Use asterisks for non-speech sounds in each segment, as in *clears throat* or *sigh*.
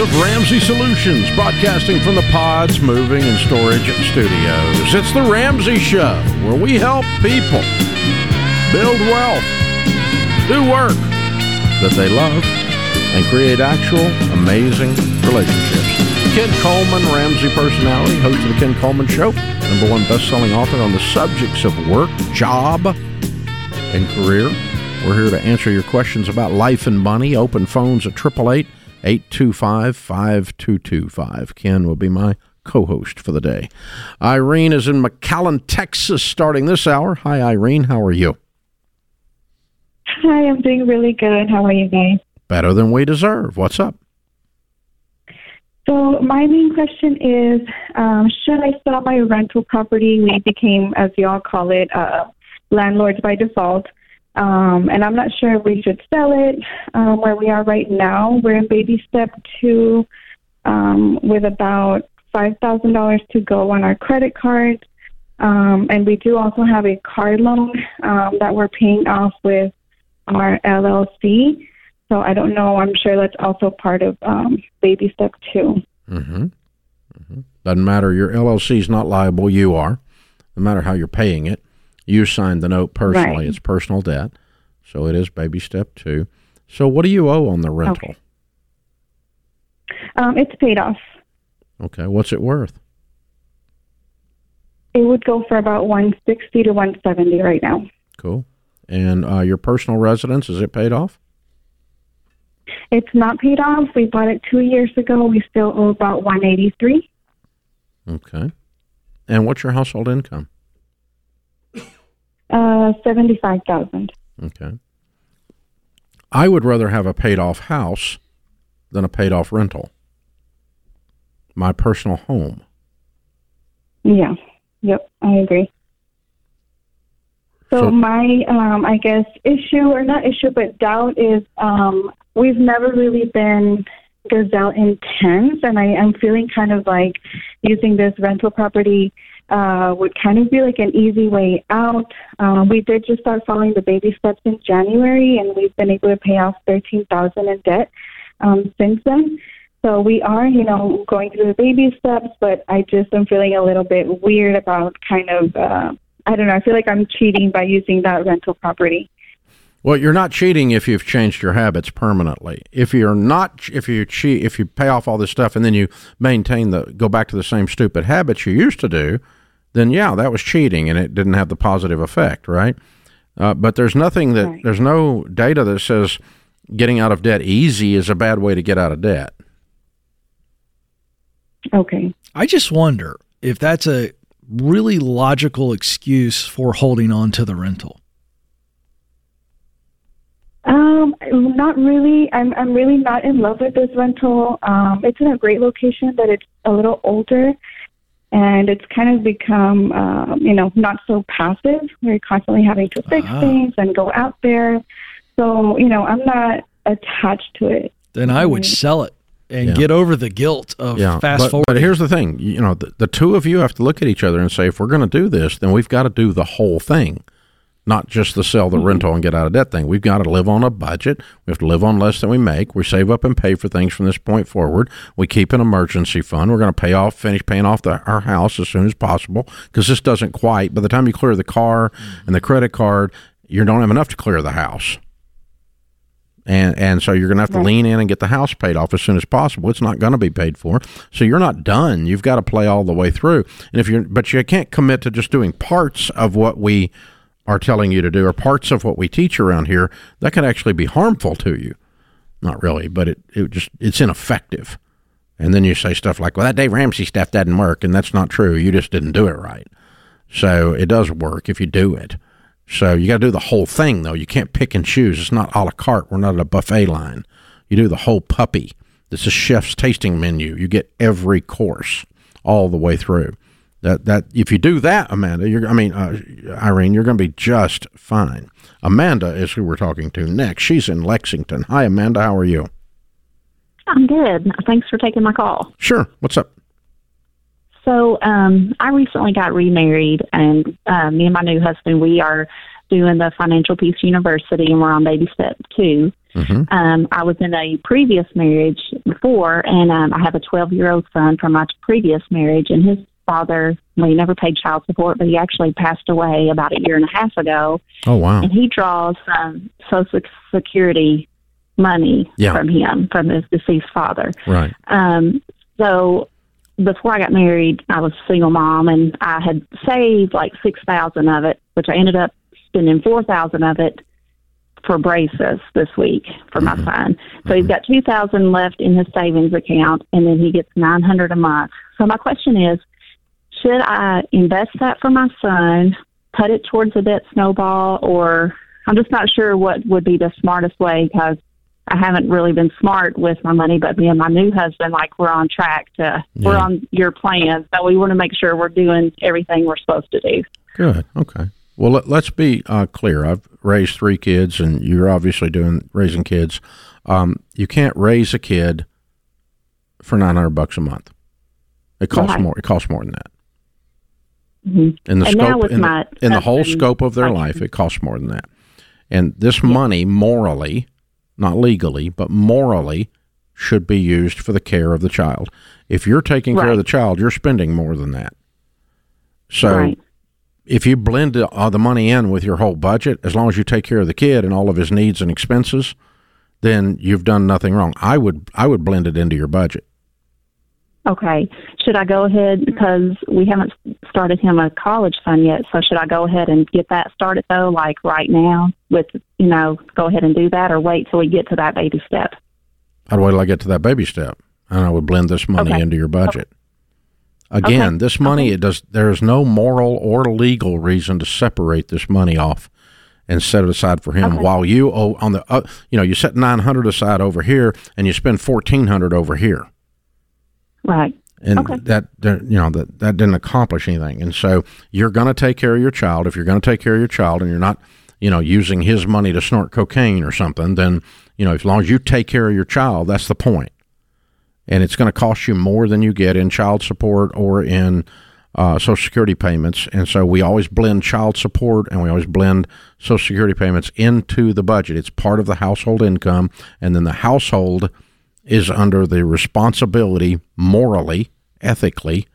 of Ramsey Solutions, broadcasting from the Pods Moving and Storage Studios. It's the Ramsey Show, where we help people build wealth, do work that they love, and create actual amazing relationships. Ken Coleman, Ramsey personality, host of the Ken Coleman Show, number one best-selling author on the subjects of work, job, and career. We're here to answer your questions about life and money. Open phones at 888 825 5225. Ken will be my co host for the day. Irene is in McAllen, Texas, starting this hour. Hi, Irene. How are you? Hi, I'm doing really good. How are you guys? Better than we deserve. What's up? So, my main question is um, Should I sell my rental property? We became, as y'all call it, uh, landlords by default. Um, and I'm not sure if we should sell it um, where we are right now. We're in baby step two um, with about $5,000 to go on our credit card. Um, and we do also have a car loan um, that we're paying off with our LLC. So I don't know. I'm sure that's also part of um, baby step 2 Mm-hmm. mm-hmm. Doesn't matter. Your LLC is not liable. You are. No matter how you're paying it. You signed the note personally. Right. It's personal debt. So it is baby step two. So what do you owe on the rental? Okay. Um, it's paid off. Okay. What's it worth? It would go for about 160 to 170 right now. Cool. And uh, your personal residence, is it paid off? It's not paid off. We bought it two years ago. We still owe about 183. Okay. And what's your household income? Uh, seventy-five thousand. Okay. I would rather have a paid-off house than a paid-off rental. My personal home. Yeah. Yep. I agree. So, so my, um, I guess, issue or not issue, but doubt is um, we've never really been gazelle intense, and I am feeling kind of like using this rental property uh, would kind of be like an easy way out. Um, we did just start following the baby steps in January, and we've been able to pay off thirteen thousand in debt um, since then. So we are, you know, going through the baby steps, but I just am feeling a little bit weird about kind of, uh, I don't know, I feel like I'm cheating by using that rental property. Well, you're not cheating if you've changed your habits permanently. If you're not, if you cheat, if you pay off all this stuff and then you maintain the, go back to the same stupid habits you used to do, then yeah, that was cheating and it didn't have the positive effect, right? Uh, but there's nothing that, right. there's no data that says getting out of debt easy is a bad way to get out of debt. Okay. I just wonder if that's a really logical excuse for holding on to the rental. Um, not really. I'm I'm really not in love with this rental. Um, it's in a great location, but it's a little older, and it's kind of become, um, you know, not so passive. We're constantly having to fix uh-huh. things and go out there. So, you know, I'm not attached to it. Then I would sell it and yeah. get over the guilt of yeah. fast forward. But here's the thing, you know, the, the two of you have to look at each other and say, if we're going to do this, then we've got to do the whole thing not just the sell the mm-hmm. rental and get out of debt thing. We've got to live on a budget. We have to live on less than we make. We save up and pay for things from this point forward. We keep an emergency fund. We're going to pay off, finish paying off the, our house as soon as possible because this doesn't quite. By the time you clear the car mm-hmm. and the credit card, you don't have enough to clear the house. And and so you're going to have to right. lean in and get the house paid off as soon as possible. It's not going to be paid for, so you're not done. You've got to play all the way through. And if you're, but you can't commit to just doing parts of what we are telling you to do or parts of what we teach around here that can actually be harmful to you. Not really but it, it just it's ineffective. And then you say stuff like well that dave ramsey stuff doesn't work and that's not true. You just didn't do it right. So it does work if you do it. So you got to do the whole thing though. You can't pick and choose. It's not a la carte. We're not at a buffet line. You do the whole puppy. This is chef's tasting menu. You get every course all the way through that that if you do that, Amanda, you're I mean uh, Irene, you're going to be just fine. Amanda is who we're talking to next. She's in Lexington. Hi, Amanda. How are you? I'm good. Thanks for taking my call. Sure. What's up? So, um, I recently got remarried, and uh, me and my new husband, we are doing the Financial Peace University, and we're on baby step two. Mm-hmm. Um, I was in a previous marriage before, and um, I have a 12 year old son from my previous marriage, and his father, well, he never paid child support, but he actually passed away about a year and a half ago. Oh, wow. And he draws um, Social Security money Yeah. from him, from his deceased father. Right. Um, so before I got married, I was a single mom, and I had saved like six thousand of it, which I ended up spending four thousand of it for braces this week for my son. So he's got two thousand left in his savings account, and then he gets nine hundred a month. So my question is, should I invest that for my son, put it towards a debt snowball, or I'm just not sure what would be the smartest way because I haven't really been smart with my money, but me and my new husband, like we're on track to, we're on your plan. So we want to make sure we're doing everything we're supposed to do. Good. Okay. Well, let, let's be uh, clear. I've raised three kids, and you're obviously doing raising kids. Um, you can't raise a kid for nine hundred bucks a month. It costs more. It costs more than that. Mhm. In the And scope, in, the, in the whole scope of their life, it costs more than that. And this money, morally, not legally, but morally, should be used for the care of the child. If you're taking care of the child, you're spending more than that. So Right. if you blend the, uh, the money in with your whole budget, as long as you take care of the kid and all of his needs and expenses, then you've done nothing wrong. I would I would blend it into your budget. Okay. Should I go ahead because we haven't started him a college fund yet? So should I go ahead and get that started though, like right now? With you know, go ahead and do that, or wait till we get to that baby step? I'd wait till I get to that baby step, and I would blend this money Okay. into your budget. Again, Okay. this money it does. There is no moral or legal reason to separate this money off and set it aside for him. Okay. While you owe on the, uh, you know, you set nine hundred aside over here, and you spend fourteen hundred over here. Right. and Okay. that you know that that didn't accomplish anything. And so you're going to take care of your child. If you're going to take care of your child and you're not you know using his money to snort cocaine or something then you know as long as you take care of your child that's the point. And it's going to cost you more than you get in child support or in uh, social security payments. And so we always blend child support and we always blend social security payments into the budget. It's part of the household income. And then the household is under the responsibility morally, ethically,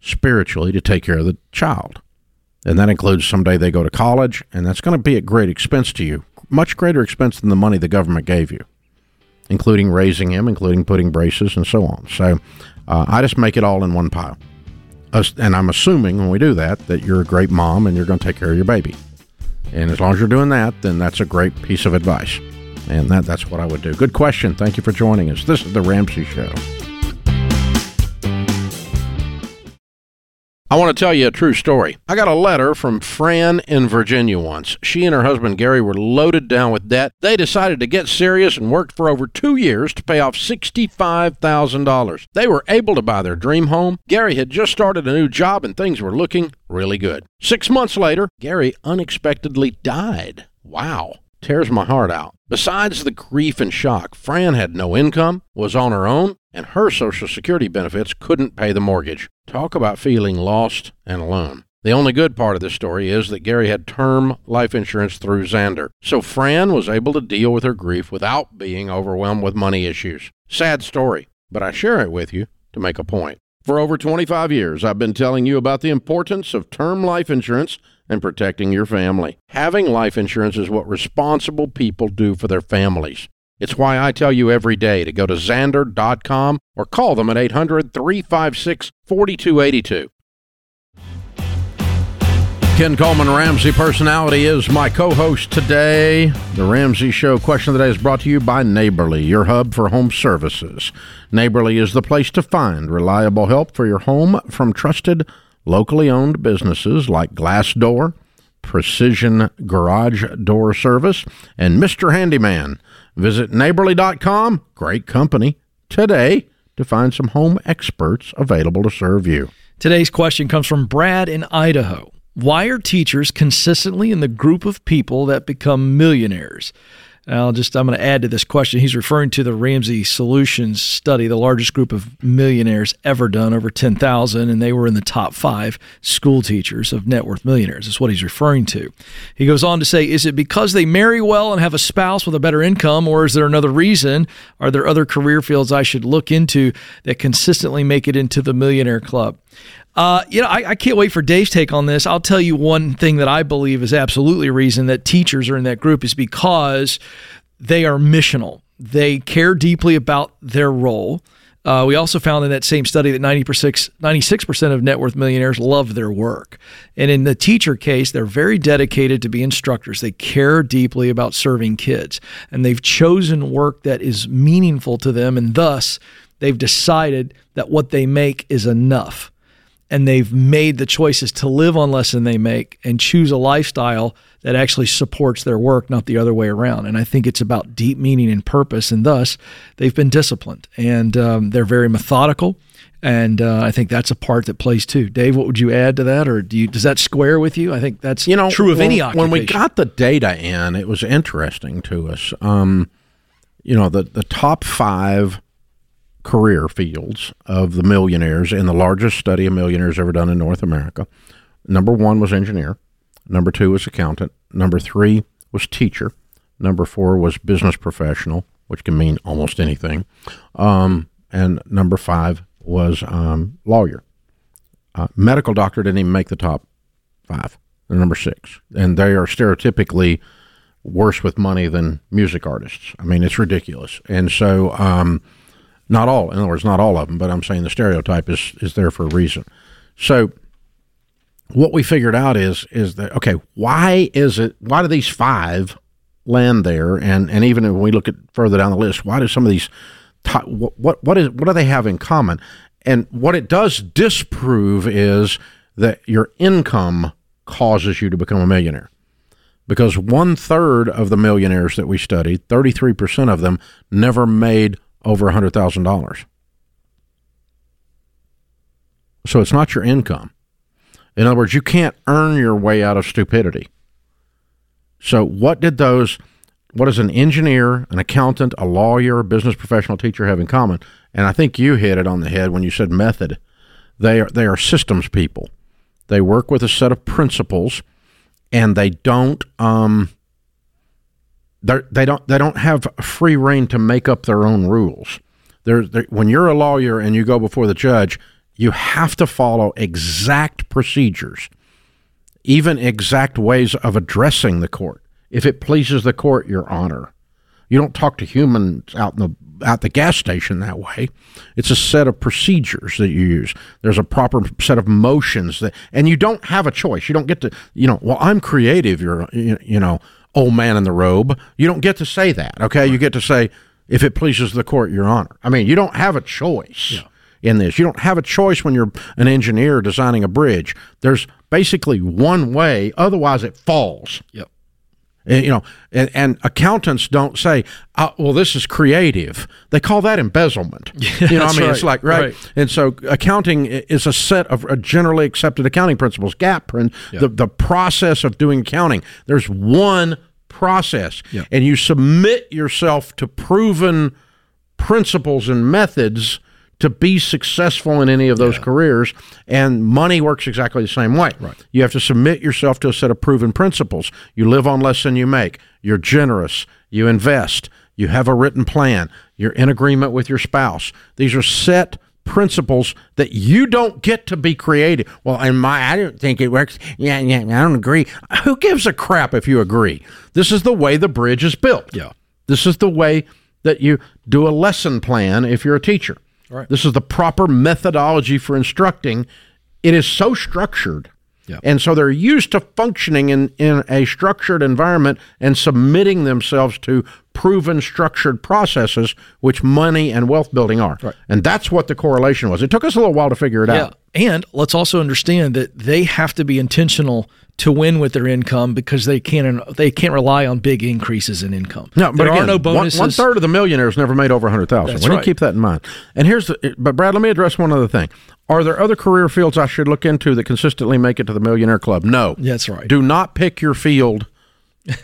spiritually to take care of the child. And that includes someday they go to college, and that's going to be at great expense to you, much greater expense than the money the government gave you, including raising him, including putting braces and so on. So uh, I just make it all in one pile. And I'm assuming when we do that, that you're a great mom and you're going to take care of your baby. And as long as you're doing that, then that's a great piece of advice. And that, that's what I would do. Good question. Thank you for joining us. This is The Ramsey Show. I want to tell you a true story. I got a letter from Fran in Virginia once. She and her husband Gary were loaded down with debt. They decided to get serious and worked for over two years to pay off $65,000. They were able to buy their dream home. Gary had just started a new job and things were looking really good. Six months later, Gary unexpectedly died. Wow. Tears my heart out. Besides the grief and shock, Fran had no income, was on her own, and her Social Security benefits couldn't pay the mortgage. Talk about feeling lost and alone. The only good part of this story is that Gary had term life insurance through Zander, so Fran was able to deal with her grief without being overwhelmed with money issues. Sad story, but I share it with you to make a point. For over 25 years, I've been telling you about the importance of term life insurance and protecting your family. Having life insurance is what responsible people do for their families. It's why I tell you every day to go to Zander.com or call them at 800 356 4282. Ken Coleman, Ramsey Personality, is my co host today. The Ramsey Show question of the day is brought to you by Neighborly, your hub for home services. Neighborly is the place to find reliable help for your home from trusted, locally owned businesses like Glass Doctor, Precision Garage Door Service, and Mr. Handyman. Visit neighborly.com, great company, today to find some home experts available to serve you. Today's question comes from Brad in Idaho. Why are teachers consistently in the group of people that become millionaires? I'll just I'm going to add to this question. He's referring to the Ramsey Solutions study, the largest group of millionaires ever done, over 10,000, and they were in the top five school teachers of net worth millionaires. That's what he's referring to. He goes on to say, is it because they marry well and have a spouse with a better income, or is there another reason? Are there other career fields I should look into that consistently make it into the millionaire club? Uh, you know, I, I, can't wait for Dave's take on this. I'll tell you one thing that I believe is absolutely a reason that teachers are in that group is because they are missional. They care deeply about their role. Uh, we also found in that same study that 96, 96% of net worth millionaires love their work. And in the teacher case, they're very dedicated to be instructors. They care deeply about serving kids. And they've chosen work that is meaningful to them. And thus, they've decided that what they make is enough and they've made the choices to live on less than they make and choose a lifestyle that actually supports their work, not the other way around. And I think it's about deep meaning and purpose, and thus they've been disciplined and um, they're very methodical. And uh, I think that's a part that plays too. Dave, what would you add to that, or do you does that square with you? I think that's you know true of any occupation. When we got the data in, it was interesting to us. Um, you know, the the top five career fields of the millionaires in the largest study of millionaires ever done in North America. Number one was engineer. Number two was accountant. Number three was teacher. Number four was business professional, which can mean almost anything. Um, and number five was um, lawyer. Uh, medical doctor didn't even make the top five. They're number six. And they are stereotypically worse with money than music artists. I mean, it's ridiculous. And so, um, not all, in other words, not all of them, but I'm saying the stereotype is is there for a reason. So what we figured out is is that okay, why is it? Why do these five land there? And and even when we look at further down the list, why do some of these what what what is what do they have in common? And what it does disprove is that your income causes you to become a millionaire. Because one third of the millionaires that we studied, 33% of them, never made over $100,000. So it's not your income. In other words, you can't earn your way out of stupidity. So, what did those, what does an engineer, an accountant, a lawyer, a business professional, teacher have in common? And I think you hit it on the head when you said method. They are, they are systems people. They work with a set of principles and they don't, um, they're, they don't they don't have free reign to make up their own rules. There, when you're a lawyer and you go before the judge, you have to follow exact procedures, even exact ways of addressing the court. If it pleases the court, Your Honor, you don't talk to humans out in the at the gas station that way. It's a set of procedures that you use. There's a proper set of motions that, and you don't have a choice. You don't get to, you know, well, I'm creative. You're, you know, old man in the robe. You don't get to say that. Okay, right. you get to say if it pleases the court, Your Honor. I mean, you don't have a choice. Yeah. In this, you don't have a choice when you're an engineer designing a bridge. There's basically one way, otherwise it falls. Yep. And, you know, and, and, accountants don't say, oh, "Well, this is creative." They call that embezzlement. *laughs* Yeah, you know, I mean, right. it's like right? right? And so, accounting is a set of uh, generally accepted accounting principles. GAAP and yep. the the process of doing accounting. There's one process, yep. and you submit yourself to proven principles and methods to be successful in any of those yeah. careers. And money works exactly the same way. Right. You have to submit yourself to a set of proven principles. You live on less than you make. You're generous. You invest. You have a written plan. You're in agreement with your spouse. These are set principles that you don't get to be creative. Well, in my, I don't think it works. Yeah, yeah, I don't agree. Who gives a crap if you agree? This is the way the bridge is built. Yeah. This is the way that you do a lesson plan if you're a teacher. Right. This is the proper methodology for instructing. It is so structured. Yeah. And so they're used to functioning in, in a structured environment and submitting themselves to proven structured processes, which money and wealth building are. Right. And that's what the correlation was. It took us a little while to figure it yeah. out. And let's also understand that they have to be intentional to win with their income because they can't they can't rely on big increases in income. No, but there again, are no bonuses. One, one third of the millionaires never made over a hundred thousand. We right. need to keep that in mind. And here's the but Brad, let me address one other thing. Are there other career fields I should look into that consistently make it to the millionaire club? No. That's right. Do not pick your field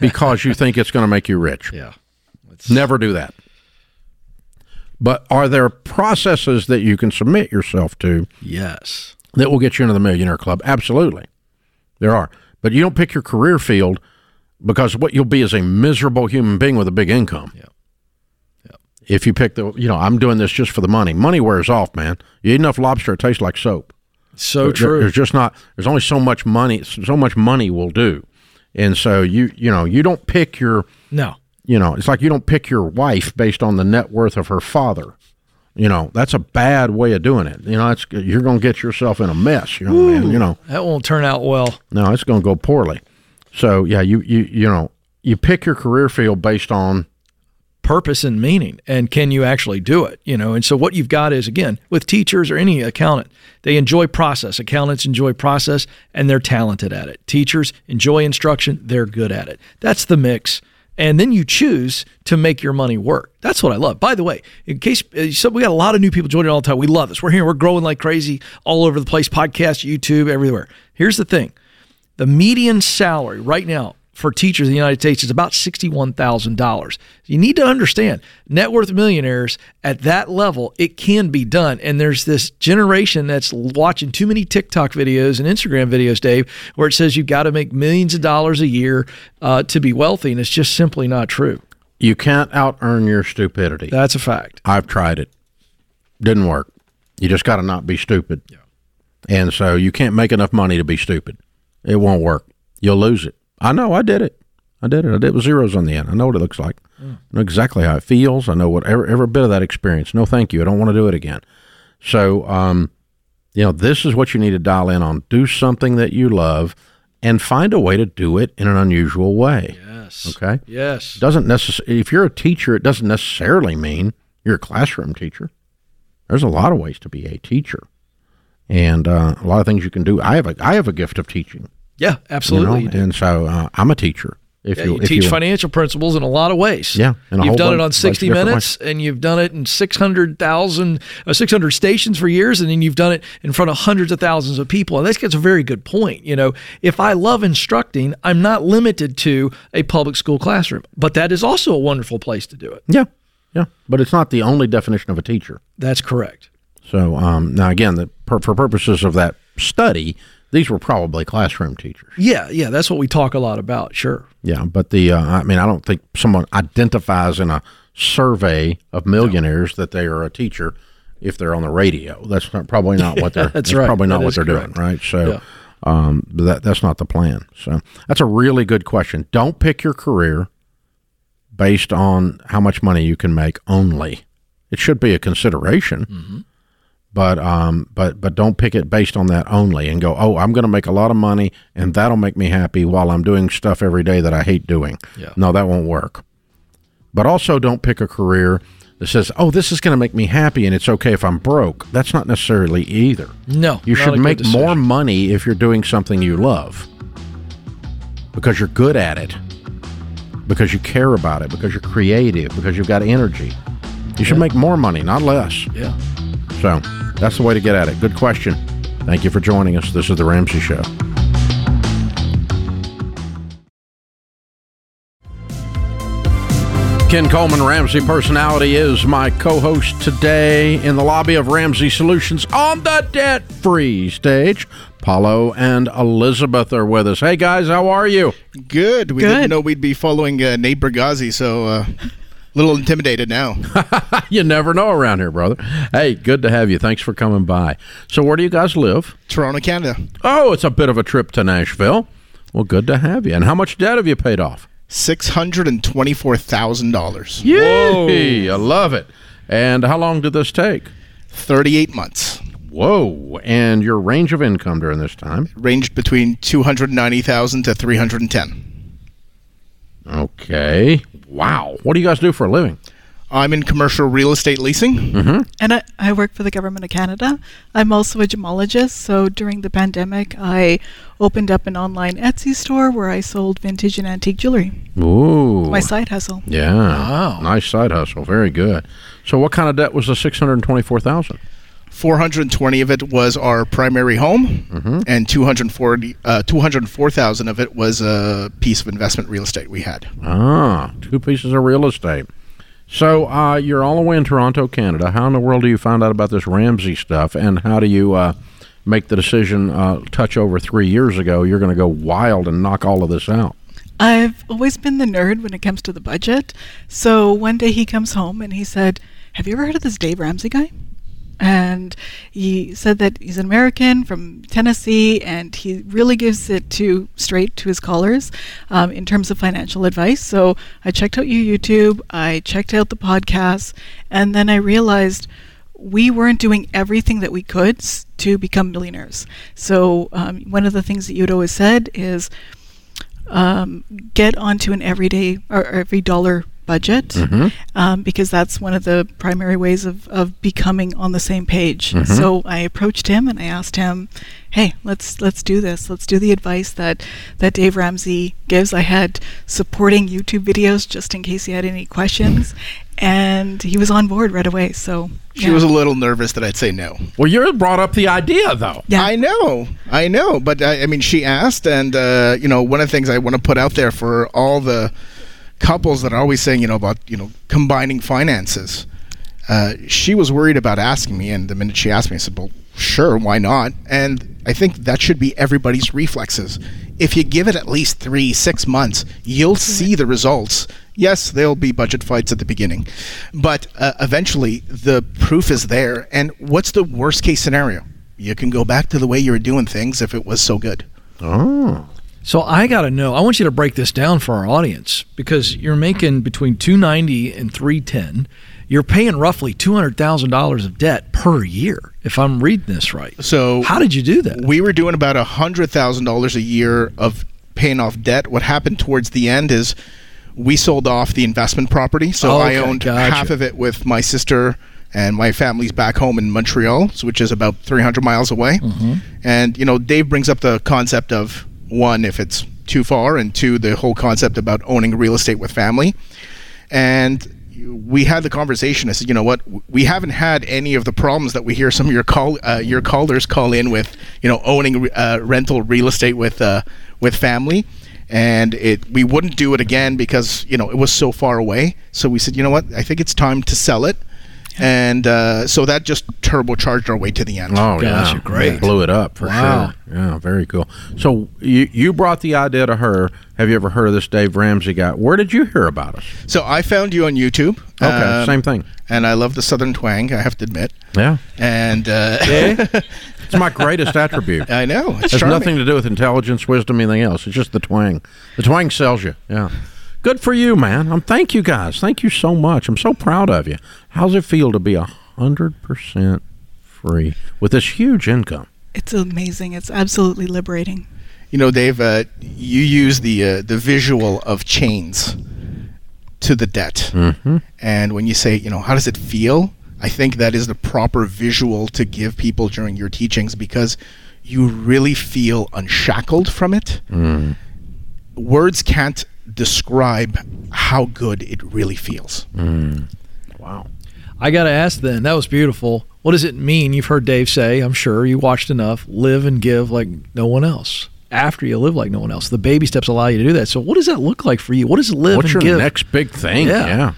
because you *laughs* think it's going to make you rich. Yeah. It's Never do that. But are there processes that you can submit yourself to yes. that will get you into the millionaire club? Absolutely. There are. But you don't pick your career field because what you'll be is a miserable human being with a big income. Yeah. Yeah. If you pick the, you know, I'm doing this just for the money. Money wears off, man. You eat enough lobster, it tastes like soap. So There- true. There's just not. There's only so much money. So much money will do, and so you you know you don't pick your no. You know it's like you don't pick your wife based on the net worth of her father. You know that's a bad way of doing it. You know it's you're going to get yourself in a mess. You know man. You know That won't turn out well. no, it's going to go poorly. So yeah, you you you know you pick your career field based on purpose and meaning and can you actually do it you know and so what you've got is again with teachers or any accountant they enjoy process accountants enjoy process and they're talented at it teachers enjoy instruction they're good at it that's the mix and then you choose to make your money work. That's what i love. By the way in case uh, so we got a lot of new people joining all the time. We love this. We're here. We're growing like crazy all over the place. Podcast youtube everywhere. Here's the thing. The median salary right now for teachers in the United States is about $61,000. You need to understand net worth millionaires at that level, it can be done. And there's this generation that's watching too many TikTok videos and Instagram videos, Dave, where it says you've got to make millions of dollars a year uh, to be wealthy. And it's just simply not true. you can't out earn your stupidity. That's a fact. I've tried it. Didn't work. You just got to not be stupid. Yeah. And so you can't make enough money to be stupid. It won't work. You'll lose it. I know. I did it. I did it. I did it with zeros on the end. I know what it looks like. I know exactly how it feels. I know what every, every bit of that experience. No, thank you. I don't want to do it again. So, um, you know, this is what you need to dial in on. Do something that you love and find a way to do it in an unusual way. Yes. Okay Yes. doesn't necessarily if you're a teacher it doesn't necessarily mean you're a classroom teacher there's a lot of ways to be a teacher and uh, a lot of things you can do i have a i have a gift of teaching Yeah, you absolutely. know? and so uh, i'm a teacher if Yeah, you, you if teach you financial principles in a lot of ways. Yeah, you've done it on 60 different Minutes, and you've done it in 600,000, uh, 600 stations for years, and then you've done it in front of hundreds of thousands of people. And that's a very good point. You know, if I love instructing, I'm not limited to a public school classroom, but that is also a wonderful place to do it. yeah yeah but it's not the only definition of a teacher That's correct. so um, now again the, for purposes of that study these were probably classroom teachers Yeah, yeah, that's what we talk a lot about. Sure. Yeah, but the uh, I mean, I don't think someone identifies in a survey of millionaires that they are a teacher if they're on the radio. That's not, probably not what *laughs* they're. That's right. Probably not That what they're correct. doing, right? So, Yeah. um, that that's not the plan. So that's a really good question. Don't pick your career based on how much money you can make only. It should be a consideration. Mm-hmm. But um, but but don't pick it based on that only, and go. Oh, I'm going to make a lot of money, and that'll make me happy while I'm doing stuff every day that I hate doing. Yeah. No, that won't work. But also, don't pick a career that says, "Oh, this is going to make me happy, and it's okay if I'm broke." That's not necessarily either. No, You should make more money if you're doing something you love because you're good at it, because you care about it, because you're creative, because you've got energy. You should make more money, not less. Yeah. So that's the way to get at it. Good question. Thank you for joining us. This is The Ramsey Show. Ken Coleman, Ramsey Personality, is my co host today in the lobby of Ramsey Solutions on the debt free stage. Paulo and Elizabeth are with us. Hey, guys, how are you? Good. We Good. didn't know we'd be following uh, Nate Bargatze, so uh, a little intimidated now. *laughs* you never know around here, brother. Hey, good to have you. Thanks for coming by. So, where do you guys live? Toronto, Canada. Oh, it's a bit of a trip to Nashville. Well, good to have you. And how much debt have you paid off? Six hundred and twenty-four thousand dollars. Yay! I love it. And how long did this take? Thirty-eight months. Whoa! And your range of income during this time? Ranged between two hundred ninety thousand to three hundred and ten. Okay. Wow. What do you guys do for a living? I'm in commercial real estate leasing. Mm-hmm. And I, I work for the government of Canada. I'm also a gemologist. So during the pandemic, I opened up an online Etsy store where I sold vintage and antique jewelry. Ooh. My side hustle. Yeah. Wow. Nice side hustle. Very good. So, what kind of debt was the six hundred twenty-four thousand? Four hundred and twenty of it was our primary home, and two hundred forty, uh, two hundred four thousand of it was a piece of investment real estate we had. Ah, two pieces of real estate. So uh, you're all the way in Toronto, Canada. How in the world do you find out about this Ramsey stuff, and how do you uh, make the decision? Uh, touch over three years ago, you're going to go wild and knock all of this out. I've always been the nerd when it comes to the budget. So one day he comes home and he said, Have you ever heard of this Dave Ramsey guy? And he said that he's an American from Tennessee and he really gives it to straight to his callers um, in terms of financial advice. So I checked out your YouTube, I checked out the podcast, and then I realized we weren't doing everything that we could to become millionaires. So um, one of the things that you'd always said is um, get onto an everyday or EveryDollar budget Mhm. um, because that's one of the primary ways of, of becoming on the same page. Mhm. So I approached him and I asked him, "Hey, let's let's do this. Let's do the advice that that Dave Ramsey gives." I had supporting YouTube videos just in case he had any questions, *laughs* and he was on board right away. So She yeah. was a little nervous that I'd say no. Well, you brought up the idea, though. Yeah. I know, I know, but I, I mean, she asked, and uh, you know, one of the things I want to put out there for all the couples that are always saying, you know, about you know combining finances. Uh, she was worried about asking me, and the minute she asked me, I said, "Well, sure, why not?" And I think that should be everybody's reflexes. If you give it at least three, six months, you'll see the results. Yes, there'll be budget fights at the beginning, but uh, eventually the proof is there. And what's the worst case scenario? You can go back to the way you were doing things if it was so good. Oh, So I got to know. I want you to break this down for our audience because you're making between 290 and 310. You're paying roughly $200,000 of debt per year if I'm reading this right. So How did you do that? we were doing about a hundred thousand dollars a year of paying off debt. What happened towards the end is we sold off the investment property, so Oh, I owned gotcha. half of it with my sister and my family's back home in Montreal, which is about 300 miles away. Mm-hmm. And you know, Dave brings up the concept of one, if it's too far, and two, the whole concept about owning real estate with family. And we had the conversation. I said, you know what? We haven't had any of the problems that we hear some of your call uh, your callers call in with, you know, owning uh, rental real estate with uh, with family. And it we wouldn't do it again because you know it was so far away. So we said, you know what? I think it's time to sell it. And uh, so that just turbocharged our way to the end. oh, Gotcha, yeah, great. Blew it up for Wow. sure. Yeah, very cool. So you you brought the idea to her. Have you ever heard of this Dave Ramsey guy? Where did you hear about us? So I found you on YouTube. Okay, um, same thing. And I love the Southern twang. I have to admit. Yeah, And uh, *laughs* it's my greatest attribute. I know it's has charming. nothing to do with intelligence, wisdom, anything else. It's just the twang. The twang sells you. Yeah. Good for you, man. Um, thank you guys. Thank you so much. I'm so proud of you. How's it feel to be a hundred percent free with this huge income? It's amazing. It's absolutely liberating. You know, Dave, uh, you use the uh, the visual of chains to the debt, Mm-hmm. and when you say, you know, how does it feel? I think that is the proper visual to give people during your teachings because you really feel unshackled from it. Mm. Words can't describe how good it really feels. Mm. Wow. I got to ask then, that was beautiful. What does it mean? You've heard Dave say, I'm sure you watched enough, live and give like no one else. After you live like no one else, the baby steps allow you to do that. So, what does that look like for you? What does live What's and your next big thing? Yeah. yeah.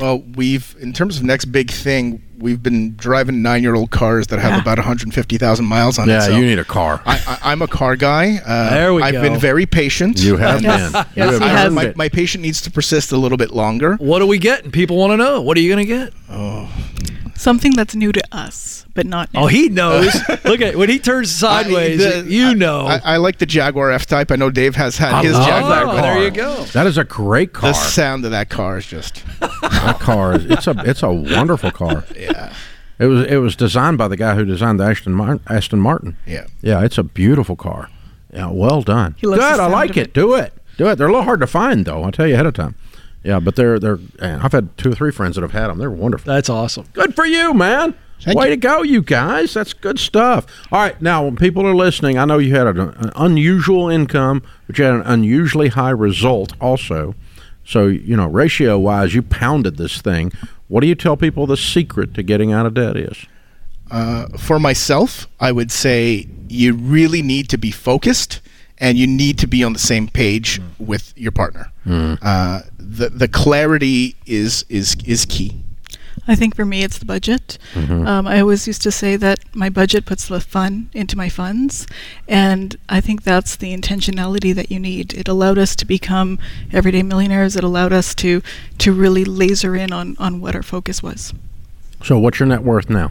Well, we've in terms of next big thing, we've been driving nine-year-old cars that have Yeah. about 150,000 miles on it. Yeah, so you need a car. I, I, I'm a car guy. Uh, There we I've go. been very patient. You have Yes. been. *laughs* Yes, you have he has. my, it. my patient needs to persist a little bit longer. What are we getting? People want to know. What are you going to get? Something that's new to us, but not oh, new. Oh, he knows. *laughs* Look at when he turns sideways. I- the- you know. I, I like the Jaguar F Type. I know Dave has had I his Jaguar. oh, car. there you go. That is a great car. The sound of that car is just *laughs* that car is it's a it's a wonderful car. yeah, It was it was designed by the guy who designed the Aston Martin. Aston Martin. yeah. Yeah, it's a beautiful car. Yeah, well done. He loves Good, I like it. it. Do it. Do it. They're a little hard to find though. I'll tell you ahead of time. Yeah, but they're they're. Man, I've had two or three friends that have had them. They're wonderful. That's awesome. Good for you, man. Thank Way you. to go, you guys. That's good stuff. All right, now when people are listening, I know you had an, an unusual income, but you had an unusually high result also. So you know, ratio wise, you pounded this thing. What do you tell people the secret to getting out of debt is? Uh, for myself, I would say you really need to be focused and you need to be on the same page with your partner. Uh, the the clarity is is is key. I think for me, it's the budget. Um, I always used to say that my budget puts the fun into my funds, and I think that's the intentionality that you need. It allowed us to become everyday millionaires. It allowed us to to really laser in on on what our focus was. So, what's your net worth now?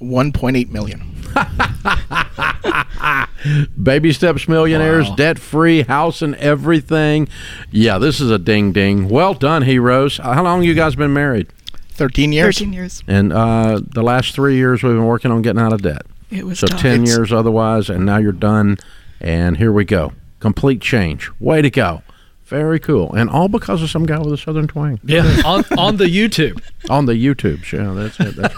1.8 million. *laughs* Baby steps millionaires, Wow. debt free, house and everything. Yeah, this is a ding ding. Well done, heroes. Uh, How long you guys been married? 13 years. Thirteen years. And uh, the last three years we've been working on getting out of debt. It was So tough. ten It's- years otherwise, and now you're done. And here we go. Complete change. Way to go. Very cool. And all because of some guy with a southern twang Yeah, on, on the YouTube. *laughs* on the YouTube show. That's it. That's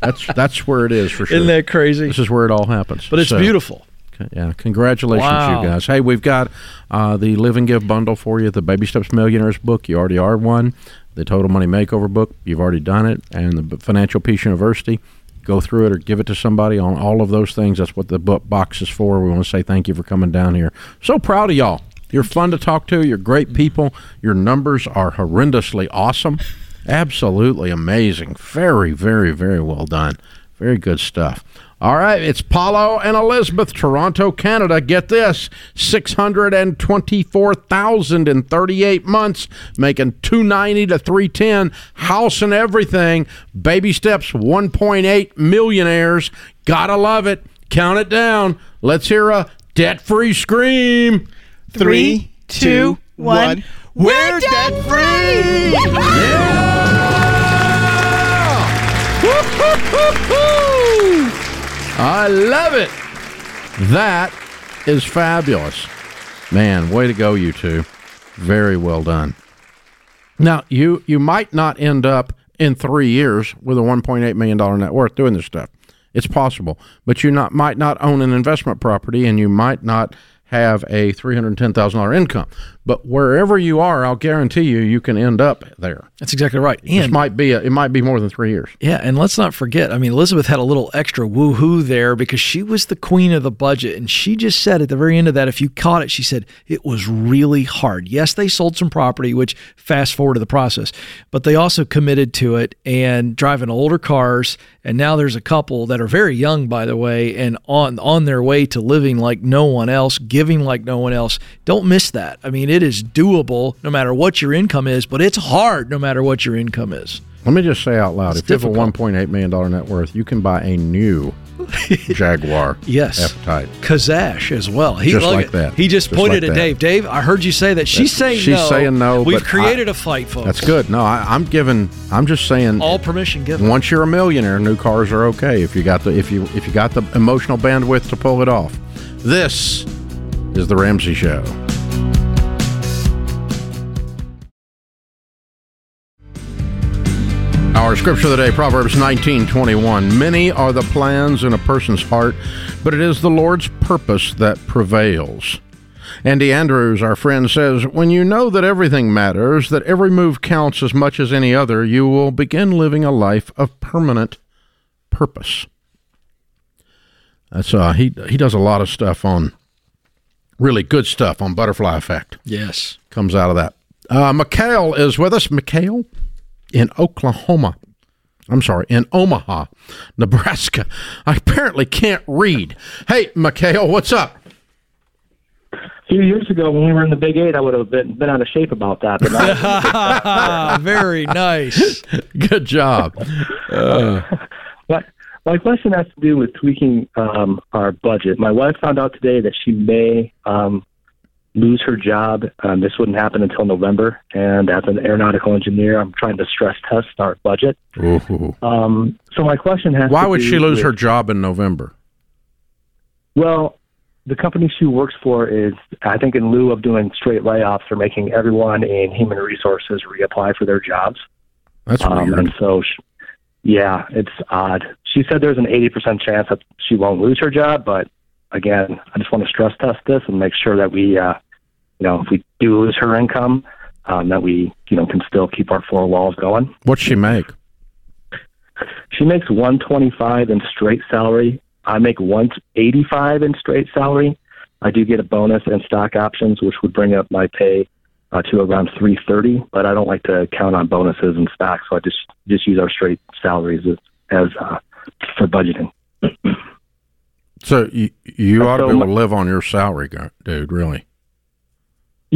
that's, that's where it is for sure. Isn't that crazy? this is where it all happens. But it's So, beautiful. Yeah, congratulations, Wow. you guys. Hey, we've got uh, the Live and Give bundle for you. The Baby Steps Millionaires book. You already are one. The Total Money Makeover book. You've already done it. And the Financial Peace University. Go through it or give it to somebody on all of those things. That's what the book box is for. We want to say thank you for coming down here. So proud of y'all. You're fun to talk to. You're great people. Your numbers are horrendously awesome. Absolutely amazing. Very, very, very well done. Very good stuff. All right, it's Paulo and Elizabeth, Toronto, Canada. Get this: six hundred and twenty-four thousand in thirty-eight months, making two ninety to three ten, house and everything. Baby steps, one point eight millionaires. Gotta love it. Count it down. Let's hear a debt-free scream. Three, two, one. We're debt free. yeah! Woo-hoo-hoo-hoo! *laughs* I love it. That is fabulous. Man, way to go, you two. Very well done. Now, you you might not end up in three years with a $1.8 million net worth doing this stuff. It's possible. But you not might not own an investment property and you might not have a $310,000 income. But wherever you are, I'll guarantee you, you can end up there. That's exactly right. And might be a, it might be more than three years. Yeah, and let's not forget. I mean, Elizabeth had a little extra woohoo there because she was the queen of the budget, and she just said at the very end of that, if you caught it, she said it was really hard. Yes, they sold some property, which fast forward to the process, but they also committed to it and driving older cars. And now there's a couple that are very young, by the way, and on on their way to living like no one else, giving like no one else. Don't miss that. I mean, it is doable no matter what your income is, but it's hard no matter what your income is. Let me just say out loud: It's if you have a 1.8 million dollar net worth, you can buy a new *laughs* Jaguar. Yes. F-Type. Kazash as well. He, Just like at- that. He just, Just pointed like at that. Dave. Dave, I heard you say that. She's saying she's no. saying no, We've created I- a fight, folks. That's good. No, I, I'm giving. I'm just saying. All permission given. once you're a millionaire, new cars are okay if you got the if you if you got the emotional bandwidth to pull it off. This is the Ramsey Show. Our scripture of the day, Proverbs 19:21. Many are the plans in a person's heart, but it is the Lord's purpose that prevails. Andy Andrews, our friend, says, When you know that everything matters, that every move counts as much as any other, you will begin living a life of permanent purpose. That's uh he he does a lot of stuff on really good stuff on butterfly effect Yes. comes out of that. Uh, Mikhail is with us. Mikhail in Oklahoma. I'm sorry, in Omaha, *laughs* Nebraska. I apparently can't read. Hey, Mikhail, what's up? A few years ago, when we were in the Big Eight, I would have been, been out of shape about that. But now, *laughs* Very nice. *laughs* Good job. my, my question has to do with tweaking um, our budget. My wife found out today that she may um, lose her job. Um, this wouldn't happen until November. And as an aeronautical engineer, I'm trying to stress test our budget. Um, so my question has Why would she lose with- her job in November? Well, the company she works for is, I think, in lieu of doing straight layoffs, they're making everyone in human resources reapply for their jobs. That's Um, weird. and so, sh yeah, it's odd. She said there's an 80% chance that she won't lose her job, but again, I just want to stress test this and make sure that we, uh, you know, if we do lose her income, um, that we, you know, can still keep our four walls going. What's she make? She makes 125 in straight salary. I make 185 in straight salary. I do get a bonus and stock options, which would bring up my pay uh, to around 330. But I don't like to count on bonuses and stocks, so I just just use our straight salaries as, as uh, for budgeting. *clears throat* So you you ought to be able my- to live on your salary, dude. Really?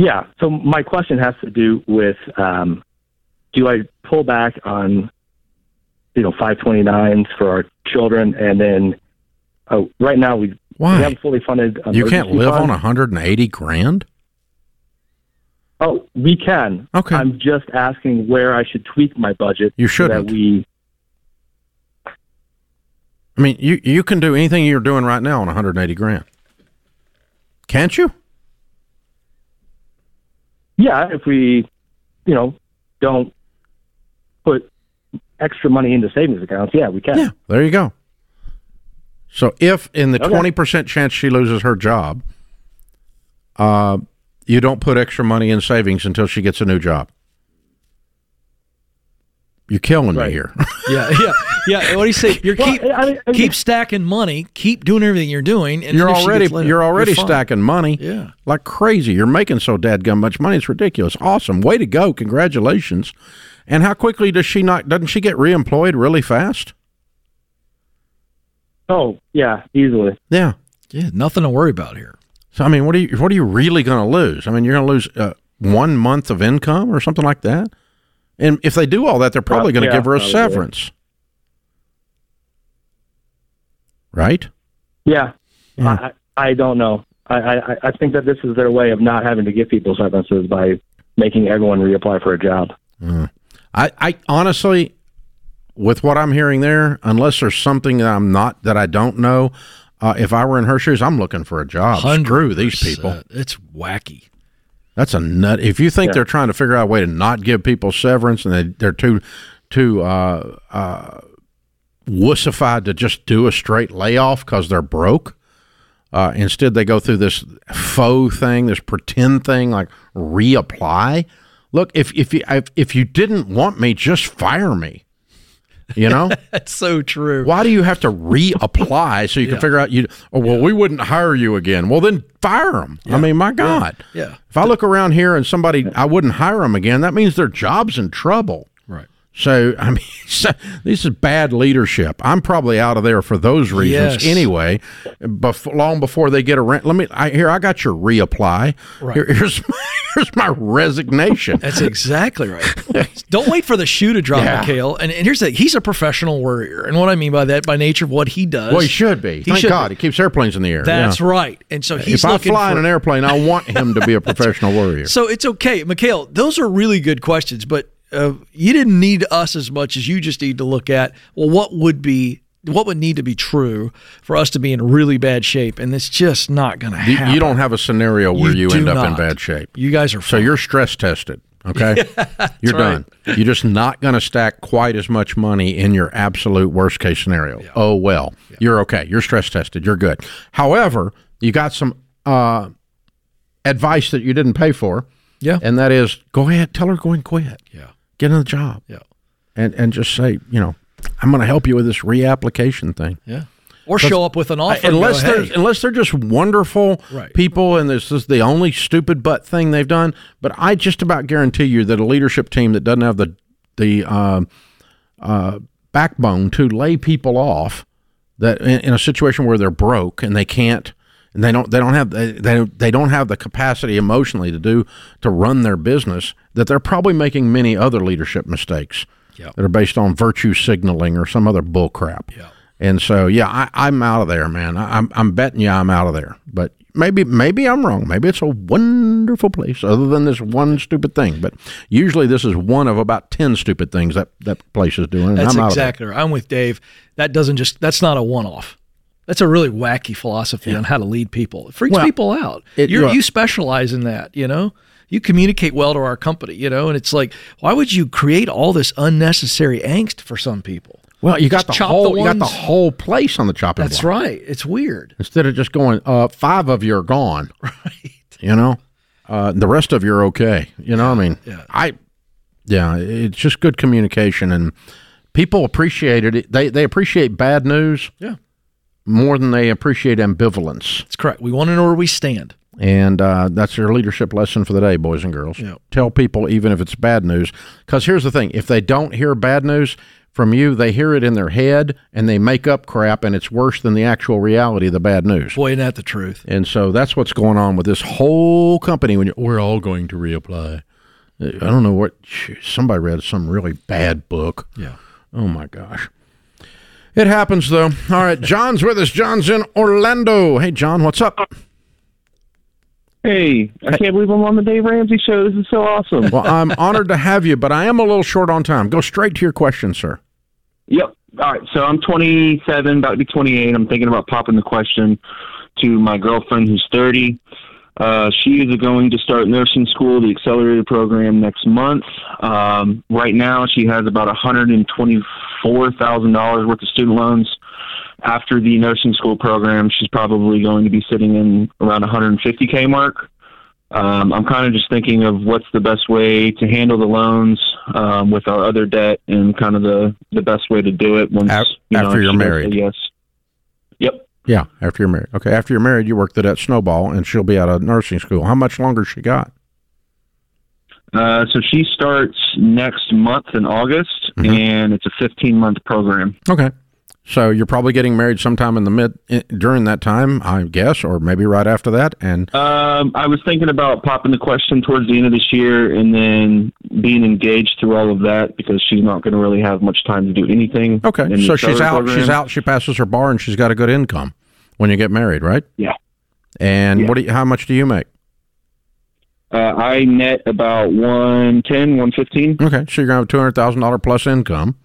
Yeah. So my question has to do with um, do I pull back on you know 529s for our children, and then oh, right now we Why? we have a fully funded. You can't live fund. on 180 grand. Oh, we can. Okay. I'm just asking where I should tweak my budget. You shouldn't. that we. I mean, you you can do anything you're doing right now on 180 grand. Can't you? Yeah, if we, you know, don't put extra money into savings accounts, yeah, we can. Yeah. There you go. So if in the Okay. 20% chance she loses her job, uh, you don't put extra money in savings until she gets a new job. You're killing me here. *laughs* Yeah, yeah, yeah. What do you say? You're Well, keep I mean- I mean- keep stacking money, keep doing everything you're doing, and you're then if she already gets you're out, already fine. stacking money. Yeah. Like crazy. You're making so dadgum much money. It's ridiculous. Awesome. Way to go. Congratulations. And how quickly does she not doesn't she get reemployed really fast? Oh, yeah, easily. Yeah. Yeah, nothing to worry about here. So I mean, what are you what are you really going to lose? I mean, you're going to lose uh, one month of income or something like that. And if they do all that, they're probably going to yeah, give her a probably. severance, right? Yeah, Yeah. I, I don't know. I, I, I think that this is their way of not having to give people severances by making everyone reapply for a job. I, I honestly, with what I'm hearing there, unless there's something that I'm not that I don't know, uh, if I were in her shoes, I'm looking for a job. Screw these people. It's wacky. That's a nut. If you think Yeah. they're trying to figure out a way to not give people severance and they, they're too too uh, uh, wussified to just do a straight layoff because they're broke, uh, instead they go through this faux thing, this pretend thing, like reapply. Look, if if you if, if you didn't want me, just fire me. You know. *laughs* That's so true. Why do you have to reapply so you can figure out you? Oh well, we wouldn't hire you again. Well, then fire them. I mean, my God. Yeah. If I look around here and somebody I wouldn't hire them again, that means their job's in trouble. So I mean, *laughs* so, this is bad leadership. I'm probably out of there for those reasons Yes. anyway. Bef- long before they get around, let me. I, here, I got your reapply. Right. Here, here's *laughs* my, here's my resignation. That's exactly right. *laughs* Don't wait for the shoe to drop, Yeah. Mikhail. And, and here's the he's a professional worrier. And what I mean by that, by nature of what he does. well, he should be. He Thank should God, be. he keeps airplanes in the air. That's Yeah. right. And so he's if I fly for, in an airplane, I want him to be a professional warrior. So it's okay, Mikhail. Those are really good questions, but uh, you didn't need us as much as you just need to look at well, what would be what would need to be true for us to be in really bad shape, and it's just not going to happen. you don't have a scenario where you, do end up in bad shape. You guys are So you're stress tested. Okay, *laughs* you're right. done. You're just not going to stack quite as much money in your absolute worst case scenario. Oh well, you're okay. You're stress tested. You're good. However, you got some uh, advice that you didn't pay for, yeah, and that is go ahead, tell her go and quit, yeah, get in the job, yeah, and and just say, you know, I'm going to help you with this reapplication thing. yeah. Or show up with an offer. unless go, they're hey, unless they're just wonderful Right. people and this is the only stupid butt thing they've done. But I just about guarantee you that a leadership team that doesn't have the the uh, uh, backbone to lay people off that in, in a situation where they're broke and they can't and they don't they don't have they, they they don't have the capacity emotionally to do to run their business that they're probably making many other leadership mistakes Yep. that are based on virtue signaling or some other bull crap. Yeah. And so, yeah, I, I'm out of there, man. I, I'm, I'm betting you I'm out of there. But maybe, maybe I'm wrong. Maybe it's a wonderful place, other than this one stupid thing. But usually, this is one of about ten stupid things that that place is doing. That's I'm exactly right. I'm with Dave. That doesn't just that's not a one off. That's a really wacky philosophy on how to lead people. It freaks Well, people out. it- You're, you specialize in that, you know? You communicate well to our company, you know, and it's like, why would you create all this unnecessary angst for some people? Well, you got Just the whole, the you got the whole place on the chopping block. That's block. right. It's weird. Instead of just going, uh, five of you are gone. *laughs* Right. You know, uh, the rest of you are okay. You know, what I mean, Yeah. I, yeah, it's just good communication and people appreciate it. They they appreciate bad news. Yeah. More than they appreciate ambivalence. That's correct. We want to know where we stand. And uh, that's your leadership lesson for the day, boys and girls. Yep. Tell people, even if it's bad news. Because here's the thing if they don't hear bad news from you, they hear it in their head and they make up crap, and it's worse than the actual reality of the bad news. Boy, isn't that the truth? And so that's what's going on with this whole company. When we're all going to reapply, I don't know what somebody read some really bad book. Yeah. Oh my gosh. It happens though. All right, John's with us. John's in Orlando. Hey, John, what's up? Hey, I can't believe I'm on the Dave Ramsey show. This is so awesome. Well, I'm honored to have you, but I am a little short on time. Go straight to your question, sir. Yep. All right. So I'm 27, about to be 28. I'm thinking about popping the question to my girlfriend who's 30. Uh, she is going to start nursing school, the accelerated program, next month. Um, right now, she has about $124,000 worth of student loans. After the nursing school program, she's probably going to be sitting in around 150k mark. Um, I'm kind of just thinking of what's the best way to handle the loans um, with our other debt, and kind of the the best way to do it once you know, after you're she married. Yes. Yeah, after you're married. Okay, after you're married, you work the debt snowball, and she'll be out of nursing school. How much longer she got? Uh, so she starts next month in August, Mm-hmm. and it's a 15 month program. Okay. So you're probably getting married sometime in the mid during that time, I guess, or maybe right after that. And Um, I was thinking about popping the question towards the end of this year, and then being engaged through all of that because she's not going to really have much time to do anything. okay, so she's out. program. She's out. She passes her bar, and she's got a good income when you get married, right? Yeah. And Yeah. what? Do you, how much do you make? Uh, I net about 110, 115. Okay, so you're gonna have two hundred thousand dollar plus income,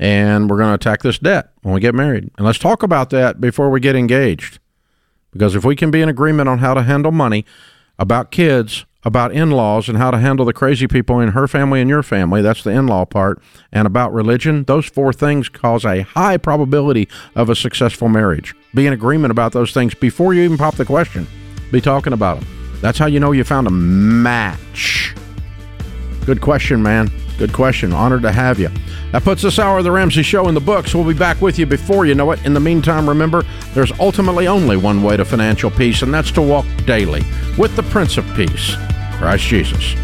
and we're gonna attack this debt when we get married. And let's talk about that before we get engaged, because if we can be in agreement on how to handle money, about kids, about in-laws, and how to handle the crazy people in her family and your family, that's the in-law part, and about religion, those four things cause a high probability of a successful marriage. Be in agreement about those things before you even pop the question. Be talking about them. That's how you know you found a match. Good question, man. Good question. Honored to have you. That puts this hour of the Ramsey Show in the books. We'll be back with you before you know it. In the meantime, remember, there's ultimately only one way to financial peace, and that's to walk daily with the Prince of Peace, Christ Jesus.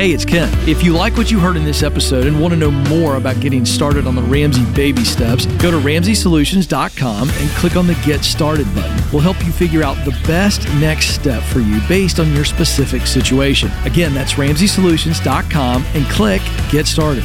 Hey, it's Ken. If you like what you heard in this episode and want to know more about getting started on the Ramsey baby steps, go to ramseysolutions.com and click on the Get Started button. We'll help you figure out the best next step for you based on your specific situation. Again, that's ramseysolutions.com and click Get Started.